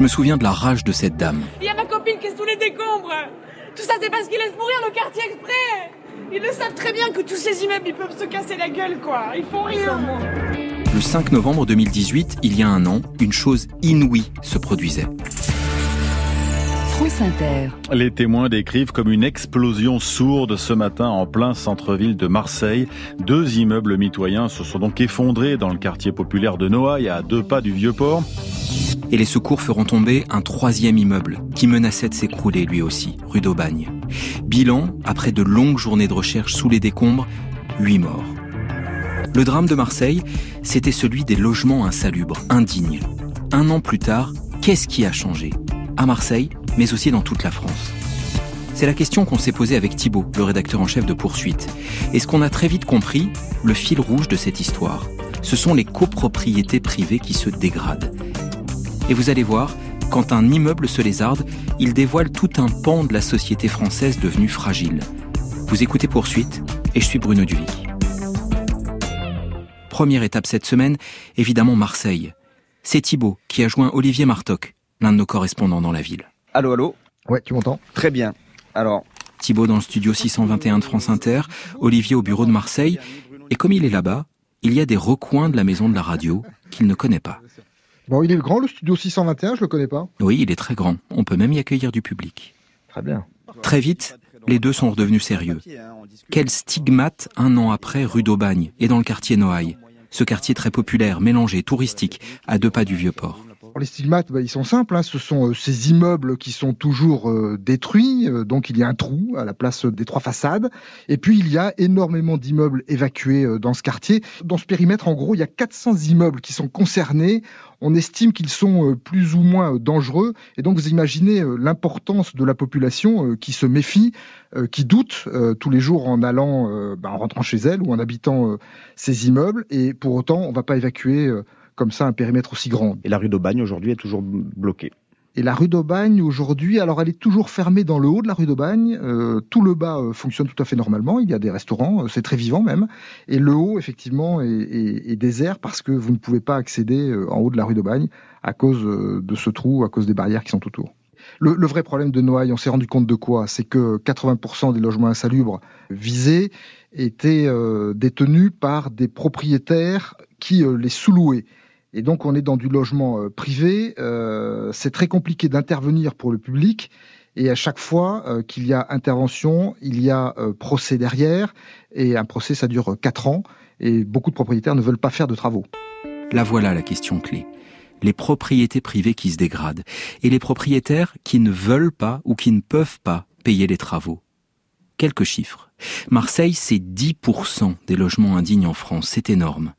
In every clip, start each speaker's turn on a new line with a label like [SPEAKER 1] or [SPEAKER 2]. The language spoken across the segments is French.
[SPEAKER 1] Je me souviens de la rage de cette dame.
[SPEAKER 2] Il y a ma copine qui est sous les décombres. Tout ça, c'est parce qu'ils laissent mourir le quartier exprès. Ils le savent très bien que tous ces immeubles, ils peuvent se casser la gueule, quoi. Ils font rien.
[SPEAKER 1] Le 5 novembre 2018, il y a un an, une chose inouïe se produisait.
[SPEAKER 3] Les témoins décrivent comme une explosion sourde ce matin en plein centre-ville de Marseille. Deux immeubles mitoyens se sont donc effondrés dans le quartier populaire de Noailles, à deux pas du Vieux-Port.
[SPEAKER 1] Et les secours feront tomber un troisième immeuble qui menaçait de s'écrouler lui aussi, rue d'Aubagne. Bilan, après de longues journées de recherche sous les décombres, huit morts. Le drame de Marseille, c'était celui des logements insalubres, indignes. Un an plus tard, qu'est-ce qui a changé? À Marseille, mais aussi dans toute la France. C'est la question qu'on s'est posée avec Thibault, le rédacteur en chef de Poursuite. Et ce qu'on a très vite compris, le fil rouge de cette histoire, ce sont les copropriétés privées qui se dégradent. Et vous allez voir, quand un immeuble se lézarde, il dévoile tout un pan de la société française devenue fragile. Vous écoutez Poursuite, et je suis Bruno Duvic. Première étape cette semaine, évidemment Marseille. C'est Thibault qui a joint Olivier Martoc, l'un de nos correspondants dans la ville.
[SPEAKER 4] Allô, allô?
[SPEAKER 5] Ouais, tu m'entends?
[SPEAKER 4] Très bien. Alors.
[SPEAKER 1] Thibaut dans le studio 621 de France Inter, Olivier au bureau de Marseille. Et comme il est là-bas, il y a des recoins de la maison de la radio qu'il ne connaît pas.
[SPEAKER 5] Bon, il est grand le studio 621, je le connais pas.
[SPEAKER 1] Oui, il est très grand. On peut même y accueillir du public.
[SPEAKER 5] Très bien.
[SPEAKER 1] Très vite, les deux sont redevenus sérieux. Quel stigmate un an après rue d'Aubagne et dans le quartier Noailles. Ce quartier très populaire, mélangé, touristique, à deux pas du vieux port.
[SPEAKER 5] Les stigmates, bah, ils sont simples. Hein. Ce sont euh, ces immeubles qui sont toujours euh, détruits. Euh, donc il y a un trou à la place des trois façades. Et puis il y a énormément d'immeubles évacués dans ce quartier. Dans ce périmètre, en gros, il y a 400 immeubles qui sont concernés. On estime qu'ils sont plus ou moins dangereux. Et donc vous imaginez l'importance de la population qui se méfie, qui doute tous les jours en allant, bah, en rentrant chez elle ou en habitant ces immeubles. Et pour autant, on ne va pas évacuer comme ça un périmètre aussi grand.
[SPEAKER 4] Et la rue d'Aubagne aujourd'hui est toujours bloquée.
[SPEAKER 5] Et la rue d'Aubagne aujourd'hui, alors elle est toujours fermée dans le haut de la rue d'Aubagne. Euh, tout le bas euh, fonctionne tout à fait normalement. Il y a des restaurants, euh, c'est très vivant même. Et le haut, effectivement, est, désert parce que vous ne pouvez pas accéder en haut de la rue d'Aubagne à cause de ce trou, à cause des barrières qui sont autour. Le, le vrai problème de Noailles, on s'est rendu compte de quoi? C'est que 80% des logements insalubres visés étaient détenus par des propriétaires qui les sous-louaient. Et donc on est dans du logement euh, privé. Euh, c'est très compliqué d'intervenir pour le public. Et à chaque fois euh, qu'il y a intervention, il y a procès derrière. Et un procès, ça dure quatre ans. Et beaucoup de propriétaires ne veulent pas faire de travaux.
[SPEAKER 1] La voilà la question clé. Les propriétés privées qui se dégradent. Et les propriétaires qui ne veulent pas ou qui ne peuvent pas payer les travaux. Quelques chiffres. Marseille, c'est 10% des logements indignes en France. C'est énorme.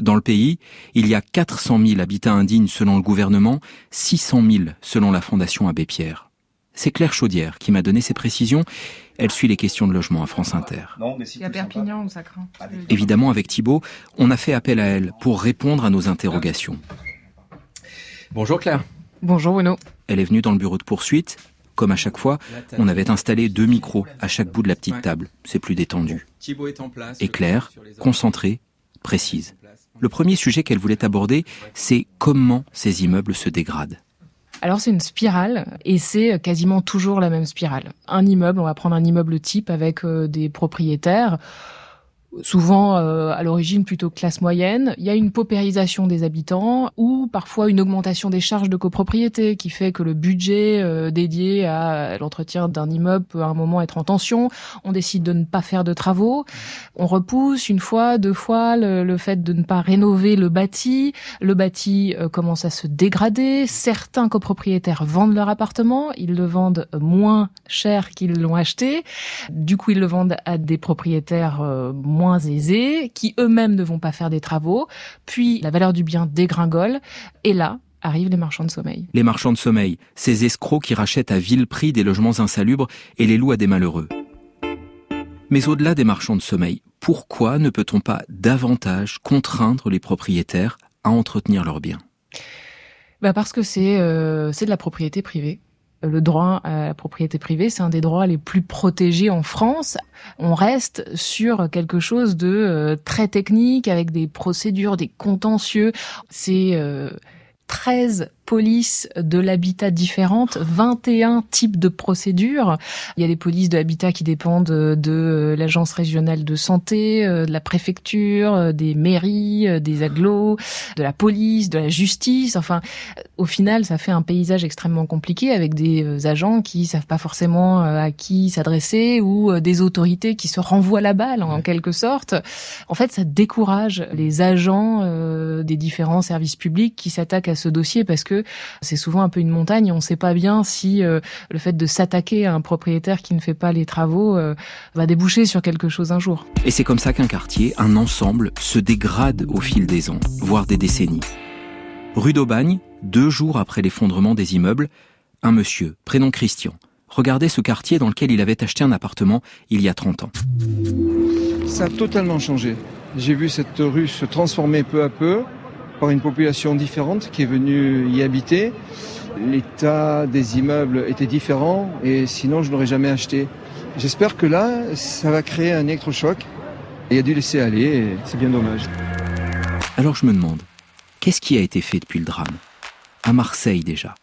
[SPEAKER 1] Dans le pays, il y a 400 000 habitats indignes selon le gouvernement, 600 000 selon la Fondation Abbé Pierre. C'est Claire Chaudière qui m'a donné ces précisions. Elle suit les questions de logement à France Inter.
[SPEAKER 6] il y a Perpignan ça craint.
[SPEAKER 1] Évidemment, avec Thibault, on a fait appel à elle pour répondre à nos interrogations.
[SPEAKER 7] Bonjour Claire.
[SPEAKER 6] Bonjour Bruno.
[SPEAKER 1] Elle est venue dans le bureau de poursuite. Comme à chaque fois, on avait installé deux micros à chaque bout de la petite table. C'est plus détendu. Et Claire, concentrée, précise. Le premier sujet qu'elle voulait aborder, c'est comment ces immeubles se dégradent.
[SPEAKER 6] Alors c'est une spirale et c'est quasiment toujours la même spirale. Un immeuble, on va prendre un immeuble type avec euh, des propriétaires souvent euh, à l'origine plutôt classe moyenne. Il y a une paupérisation des habitants ou parfois une augmentation des charges de copropriété qui fait que le budget euh, dédié à l'entretien d'un immeuble peut à un moment être en tension. On décide de ne pas faire de travaux. On repousse une fois, deux fois le, fait de ne pas rénover le bâti. Le bâti euh, commence à se dégrader. Certains copropriétaires vendent leur appartement. Ils le vendent moins cher qu'ils l'ont acheté. Du coup, ils le vendent à des propriétaires moins moins aisés, qui eux-mêmes ne vont pas faire des travaux, puis la valeur du bien dégringole, et là, arrivent les marchands de sommeil.
[SPEAKER 1] Les marchands de sommeil, ces escrocs qui rachètent à vil prix des logements insalubres et les louent à des malheureux. Mais au-delà des marchands de sommeil, pourquoi ne peut-on pas davantage contraindre les propriétaires à entretenir leurs biens?
[SPEAKER 6] Bah Parce que c'est euh, de la propriété privée le droit à la propriété privée, c'est un des droits les plus protégés en France. On reste sur quelque chose de euh, très technique avec des procédures, des contentieux. C'est euh, 13 polices de l'habitat différentes, 21 types de procédures. Il y a des polices de l'habitat qui dépendent de l'agence régionale de santé, euh, de la préfecture, euh, des mairies, euh, des agglos, de la police, de la justice. Enfin, au final, ça fait un paysage extrêmement compliqué avec des agents qui savent pas forcément à qui s'adresser ou des autorités qui se renvoient la balle en quelque sorte. En fait, ça décourage les agents des différents services publics qui s'attaquent à ce dossier parce que c'est souvent un peu une montagne. On ne sait pas bien si euh, le fait de s'attaquer à un propriétaire qui ne fait pas les travaux euh, va déboucher sur quelque chose un jour.
[SPEAKER 1] Et c'est comme ça qu'un quartier, un ensemble, se dégrade au fil des ans, voire des décennies. Rue d'Aubagne, deux jours après l'effondrement des immeubles, un monsieur, prénom Christian, regardait ce quartier dans lequel il avait acheté un appartement il y a 30 ans.
[SPEAKER 8] Ça a totalement changé. J'ai vu cette rue se transformer peu à peu par une population différente qui est venue y habiter. L'état des immeubles était différent et sinon je n'aurais jamais acheté. J'espère que là, ça va créer un électrochoc. Il a dû laisser aller et c'est bien dommage.
[SPEAKER 1] Alors je me demande, qu'est-ce qui a été fait depuis le drame? À Marseille déjà.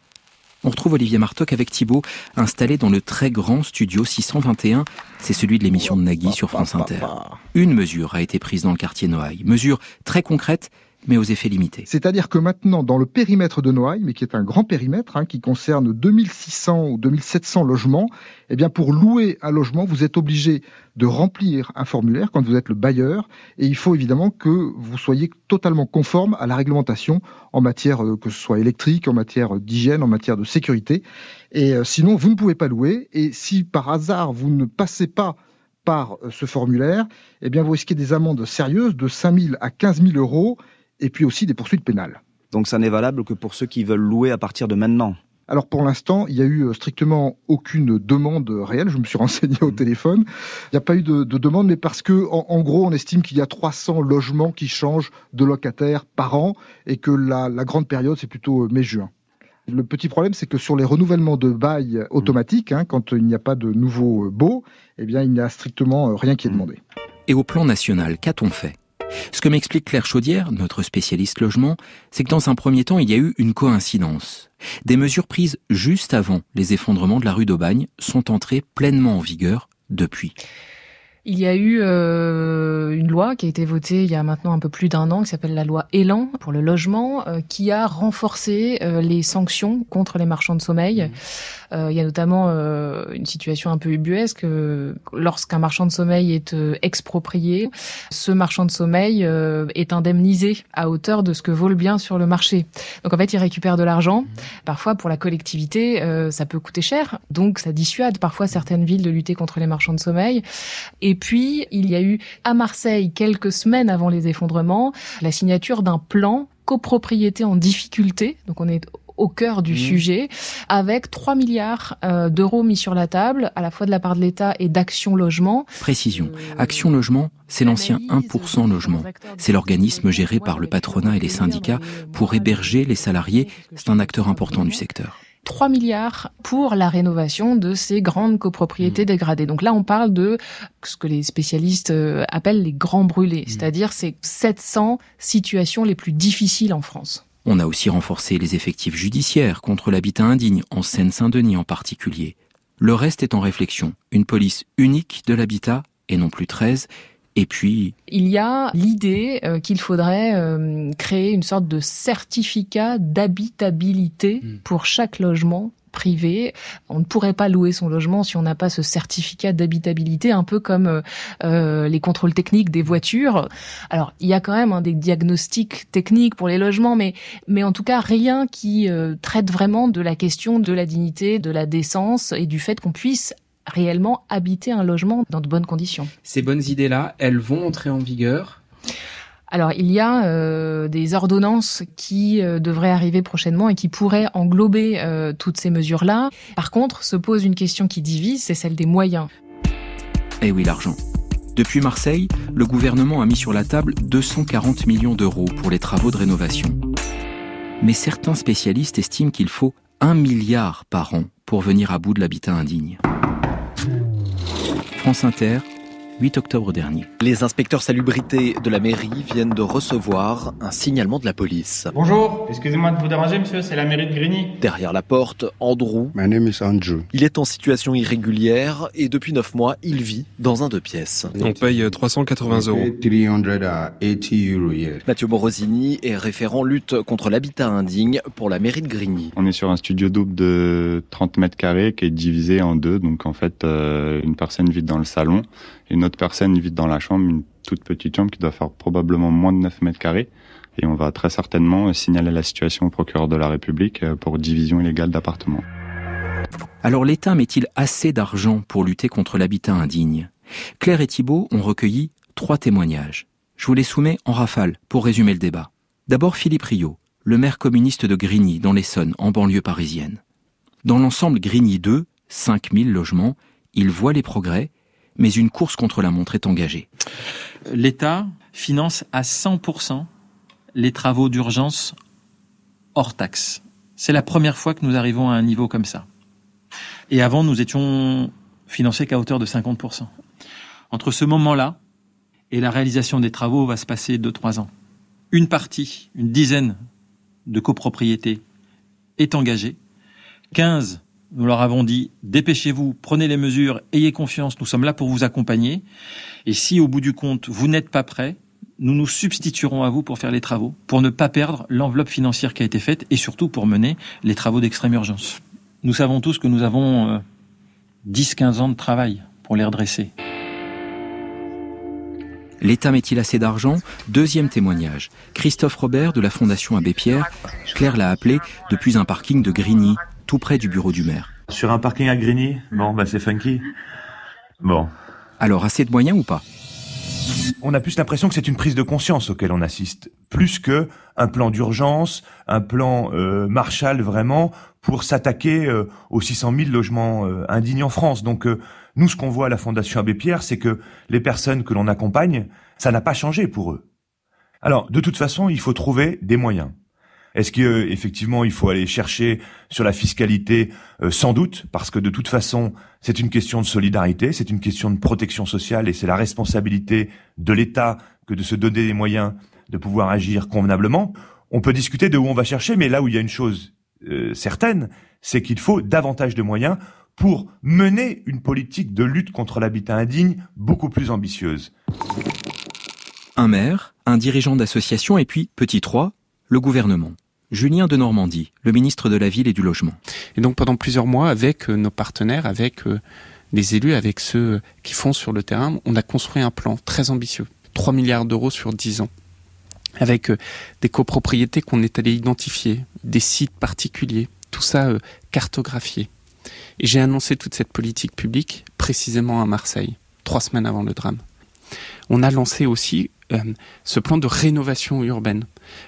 [SPEAKER 1] On retrouve Olivier Martoc avec Thibault installé dans le très grand studio 621. C'est celui de l'émission de Nagui sur France Inter. Une mesure a été prise dans le quartier Noailles. Mesure très concrète mais aux effets limités.
[SPEAKER 5] C'est-à-dire que maintenant, dans le périmètre de Noailles, mais qui est un grand périmètre, hein, qui concerne 2600 ou 2700 logements, eh bien, pour louer un logement, vous êtes obligé de remplir un formulaire quand vous êtes le bailleur, et il faut évidemment que vous soyez totalement conforme à la réglementation en matière euh, que ce soit électrique, en matière d'hygiène, en matière de sécurité. Et euh, sinon, vous ne pouvez pas louer. Et si par hasard vous ne passez pas par euh, ce formulaire, eh bien, vous risquez des amendes sérieuses de 5 000 à 15 000 euros et puis aussi des poursuites pénales.
[SPEAKER 4] Donc ça n'est valable que pour ceux qui veulent louer à partir de maintenant
[SPEAKER 5] alors pour l'instant, il n'y a eu euh, strictement aucune demande réelle. Je me suis renseigné au mmh. téléphone. Il n'y a pas eu de, demande, mais parce que en, gros, on estime qu'il y a 300 logements qui changent de locataires par an et que la, grande période, c'est plutôt euh, mai-juin. Le petit problème, c'est que sur les renouvellements de bail automatiques, hein, quand il n'y a pas de nouveau euh, baux, eh bien, il n'y a strictement rien qui est mmh. demandé.
[SPEAKER 1] Et au plan national, qu'a-t-on fait? Ce que m'explique Claire Chaudière, notre spécialiste logement, c'est que dans un premier temps, il y a eu une coïncidence. Des mesures prises juste avant les effondrements de la rue d'Aubagne sont entrées pleinement en vigueur depuis.
[SPEAKER 6] Il y a eu euh, une loi qui a été votée il y a maintenant un peu plus d'un an, qui s'appelle la loi Elan pour le logement, euh, qui a renforcé euh, les sanctions contre les marchands de sommeil. Mmh. il y a notamment une situation un peu ubuesque. Lorsqu'un marchand de sommeil est exproprié, ce marchand de sommeil est indemnisé à hauteur de ce que vaut le bien sur le marché. Donc en fait, il récupère de l'argent. Mmh. Parfois, pour la collectivité, ça peut coûter cher. Donc ça dissuade parfois certaines villes de lutter contre les marchands de sommeil. Et puis, il y a eu à Marseille, quelques semaines avant les effondrements, la signature d'un plan copropriété en difficulté. Donc on est au cœur du mmh. sujet, avec 3 milliards euh, d'euros mis sur la table, à la fois de la part de l'État et d'Action Logement.
[SPEAKER 1] Précision, euh, Action Logement, c'est l'ancien 1% logement. C'est l'organisme géré par le patronat et les syndicats pour héberger les salariés. C'est un acteur important du secteur.
[SPEAKER 6] 3 milliards pour la rénovation de ces grandes copropriétés mmh. dégradées. Donc là, on parle de ce que les spécialistes euh, appellent les grands brûlés, mmh. c'est-à-dire ces 700 situations les plus difficiles en France.
[SPEAKER 1] On a aussi renforcé les effectifs judiciaires contre l'habitat indigne, en Seine-Saint-Denis en particulier. Le reste est en réflexion. Une police unique de l'habitat, et non plus 13, et puis...
[SPEAKER 6] Il y a l'idée euh, qu'il faudrait euh, créer une sorte de certificat d'habitabilité hmm. pour chaque logement privé. On ne pourrait pas louer son logement si on n'a pas ce certificat d'habitabilité, un peu comme euh, les contrôles techniques des voitures. Alors, il y a quand même hein, des diagnostics techniques pour les logements, mais, mais en tout cas, rien qui traite vraiment de la question de la dignité, de la décence et du fait qu'on puisse réellement habiter un logement dans de bonnes conditions.
[SPEAKER 7] Ces bonnes idées-là, elles vont entrer en vigueur?
[SPEAKER 6] Alors il y a euh, des ordonnances qui euh, devraient arriver prochainement et qui pourraient englober euh, toutes ces mesures-là. Par contre, se pose une question qui divise, c'est celle des moyens.
[SPEAKER 1] Eh oui, l'argent. Depuis Marseille, le gouvernement a mis sur la table 240 millions d'euros pour les travaux de rénovation. Mais certains spécialistes estiment qu'il faut 1 milliard par an pour venir à bout de l'habitat indigne. France Inter, 8 octobre dernier.
[SPEAKER 9] Les inspecteurs salubrité de la mairie viennent de recevoir un signalement de la police.
[SPEAKER 10] Bonjour, excusez-moi de vous déranger monsieur, c'est la mairie de Grigny.
[SPEAKER 9] Derrière la porte, Andrew.
[SPEAKER 11] My name is Andrew.
[SPEAKER 9] Il est en situation irrégulière et depuis 9 mois, il vit dans un deux pièces.
[SPEAKER 12] On paye 380 euros.
[SPEAKER 9] Mathieu Morosini est référent lutte contre l'habitat indigne pour la mairie de Grigny.
[SPEAKER 13] On est sur un studio double de 30 mètres carrés qui est divisé en deux. Donc en fait, euh, une personne vit dans le salon une autre personne vit dans la chambre, une toute petite chambre qui doit faire probablement moins de 9 mètres carrés. Et on va très certainement signaler la situation au procureur de la République euh, pour division illégale d'appartements.
[SPEAKER 1] Alors l'État met-il assez d'argent pour lutter contre l'habitat indigne? Claire et Thibault ont recueilli trois témoignages. Je vous les soumets en rafale pour résumer le débat. D'abord Philippe Rio, le maire communiste de Grigny dans l'Essonne, en banlieue parisienne. Dans l'ensemble Grigny 2, 5000 logements, il voit les progrès, mais une course contre la montre est engagée.
[SPEAKER 14] L'État finance à 100% les travaux d'urgence hors taxe. C'est la première fois que nous arrivons à un niveau comme ça. Et avant, nous étions financés qu'à hauteur de 50%. Entre ce moment-là et la réalisation des travaux va se passer 2-3 ans. Une partie, une dizaine de copropriétés est engagée. 15, nous leur avons dit, dépêchez-vous, prenez les mesures, ayez confiance, nous sommes là pour vous accompagner. Et si au bout du compte, vous n'êtes pas prêts, nous nous substituerons à vous pour faire les travaux, pour ne pas perdre l'enveloppe financière qui a été faite et surtout pour mener les travaux d'extrême urgence. Nous savons tous que nous avons euh, 10-15 ans de travail pour les redresser.
[SPEAKER 1] L'État met-il assez d'argent? Deuxième témoignage. Christophe Robert de la Fondation Abbé Pierre. Claire l'a appelé depuis un parking de Grigny, tout près du bureau du maire.
[SPEAKER 15] Sur un parking à Grigny? Bon, bah c'est funky. Bon.
[SPEAKER 1] Alors assez de moyens ou pas?
[SPEAKER 15] On a plus l'impression que c'est une prise de conscience auquel on assiste, plus que un plan d'urgence, un plan euh, Marshall vraiment pour s'attaquer euh, aux 600 000 logements euh, indignes en France. Donc euh, nous, ce qu'on voit à la Fondation Abbé Pierre, c'est que les personnes que l'on accompagne, ça n'a pas changé pour eux. Alors, de toute façon, il faut trouver des moyens. Est-ce que effectivement il faut aller chercher sur la fiscalité Euh, Sans doute, parce que de toute façon, c'est une question de solidarité, c'est une question de protection sociale et c'est la responsabilité de l'État que de se donner les moyens de pouvoir agir convenablement. On peut discuter de où on va chercher, mais là où il y a une chose euh, certaine, c'est qu'il faut davantage de moyens pour mener une politique de lutte contre l'habitat indigne beaucoup plus ambitieuse.
[SPEAKER 1] Un maire, un dirigeant d'association et puis, petit 3, le gouvernement. Julien de Normandie, le ministre de la Ville et du Logement.
[SPEAKER 16] Et donc pendant plusieurs mois, avec euh, nos partenaires, avec euh, les élus, avec ceux qui font sur le terrain, on a construit un plan très ambitieux. 3 milliards d'euros sur 10 ans. Avec euh, des copropriétés qu'on est allé identifier, des sites particuliers, tout ça cartographié. Et j'ai annoncé toute cette politique publique précisément à Marseille, trois semaines avant le drame. On a lancé aussi ce plan de rénovation urbaine.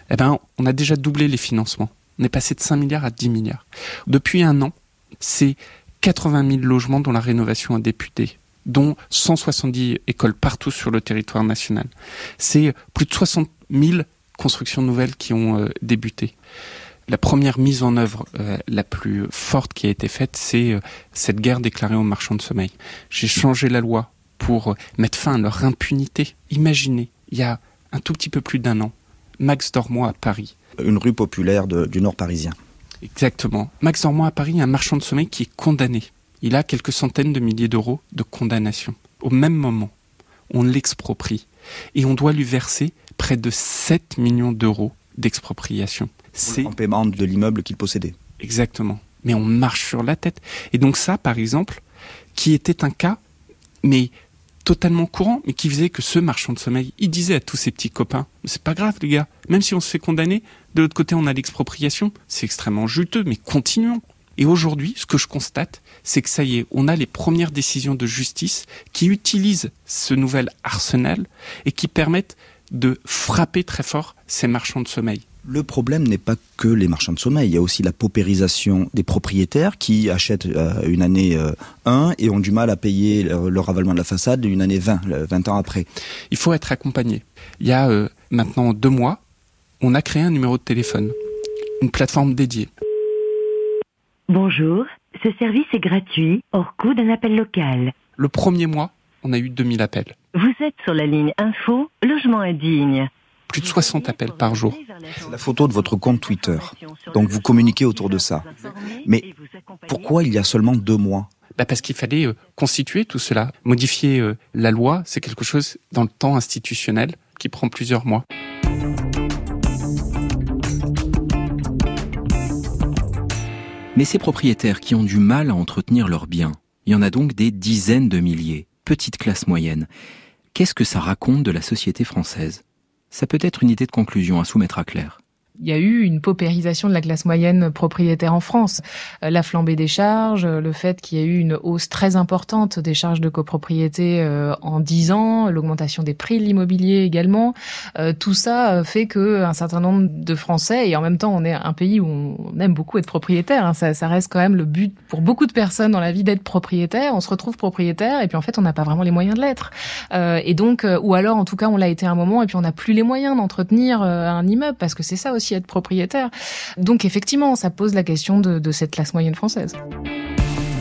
[SPEAKER 16] Eh ben, on a déjà doublé les financements. On est passé de 5 milliards à 10 milliards. Depuis un an, c'est 80 000 logements dont la rénovation a débuté, dont 170 écoles partout sur le territoire national. C'est plus de 60 000 constructions nouvelles qui ont euh, débuté. La première mise en œuvre euh, la plus forte qui a été faite, c'est euh, cette guerre déclarée aux marchands de sommeil. J'ai changé la loi pour euh, mettre fin à leur impunité. Imaginez, il y a un tout petit peu plus d'un an, Max Dormois à Paris.
[SPEAKER 4] Une rue populaire de- du nord parisien.
[SPEAKER 16] Exactement. Max Dormois à Paris, un marchand de sommeil qui est condamné. Il a quelques centaines de milliers d'euros de condamnation. Au même moment, on l'exproprie et on doit lui verser près de 7 millions d'euros d'expropriation. C'est
[SPEAKER 4] En paiement de l'immeuble qu'il possédait.
[SPEAKER 16] Exactement. Mais on marche sur la tête. Et donc ça, par exemple, qui était un cas, mais totalement courant, mais qui faisait que ce marchand de sommeil, il disait à tous ses petits copains, c'est pas grave les gars, même si on se fait condamner, de l'autre côté on a l'expropriation, c'est extrêmement juteux, mais continuons. Et aujourd'hui, ce que je constate, c'est que ça y est, on a les premières décisions de justice qui utilisent ce nouvel arsenal et qui permettent de frapper très fort ces marchands de sommeil.
[SPEAKER 4] Le problème n'est pas que les marchands de sommeil, il y a aussi la paupérisation des propriétaires qui achètent euh, une année euh, 1 et ont du mal à payer leur, leur ravalement de la façade une année 20, le- 20 ans après.
[SPEAKER 16] Il faut être accompagné. Il y a euh, maintenant deux mois, on a créé un numéro de téléphone, une plateforme dédiée.
[SPEAKER 17] Bonjour, ce service est gratuit, hors coût d'un appel local.
[SPEAKER 16] Le premier mois, on a eu 2000 appels.
[SPEAKER 11] Vous êtes sur la ligne info, logement indigne.
[SPEAKER 16] Plus de 60 appels par jour.
[SPEAKER 4] C'est la photo de votre compte Twitter. Donc vous communiquez autour de ça. Mais pourquoi il y a seulement deux mois?
[SPEAKER 16] Bah Parce qu'il fallait euh, constituer tout cela. Modifier euh, la loi, c'est quelque chose dans le temps institutionnel qui prend plusieurs mois.
[SPEAKER 1] Mais ces propriétaires qui ont du mal à entretenir leurs biens, il y en a donc des dizaines de milliers, petite classe moyenne. Qu'est-ce que ça raconte de la société française? Ça peut être une idée de conclusion à soumettre à Claire
[SPEAKER 6] il y a eu une paupérisation de la classe moyenne propriétaire en France. Euh, la flambée des charges, euh, le fait qu'il y a eu une hausse très importante des charges de copropriété euh, en 10 ans, l'augmentation des prix de l'immobilier également, tout ça fait que un certain nombre de Français, et en même temps on est un pays où on aime beaucoup être propriétaire, hein, ça, ça, reste quand même le but pour beaucoup de personnes dans la vie d'être propriétaire, on se retrouve propriétaire et puis en fait on n'a pas vraiment les moyens de l'être. et donc, ou alors en tout cas on l'a été un moment et puis on n'a plus les moyens d'entretenir un immeuble parce que c'est ça aussi être propriétaire. Donc effectivement, ça pose la question de, de cette classe moyenne française.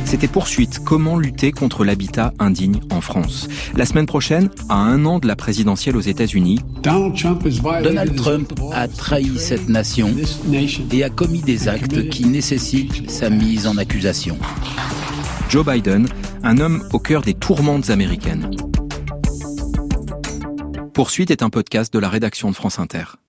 [SPEAKER 1] C'était Poursuite, comment lutter contre l'habitat indigne en France? La semaine prochaine, à un an de la présidentielle aux États-Unis,
[SPEAKER 17] Donald Trump a trahi cette nation et a commis des actes qui nécessitent sa mise en accusation.
[SPEAKER 1] Joe Biden, un homme au cœur des tourmentes américaines. Poursuite est un podcast de la rédaction de France Inter.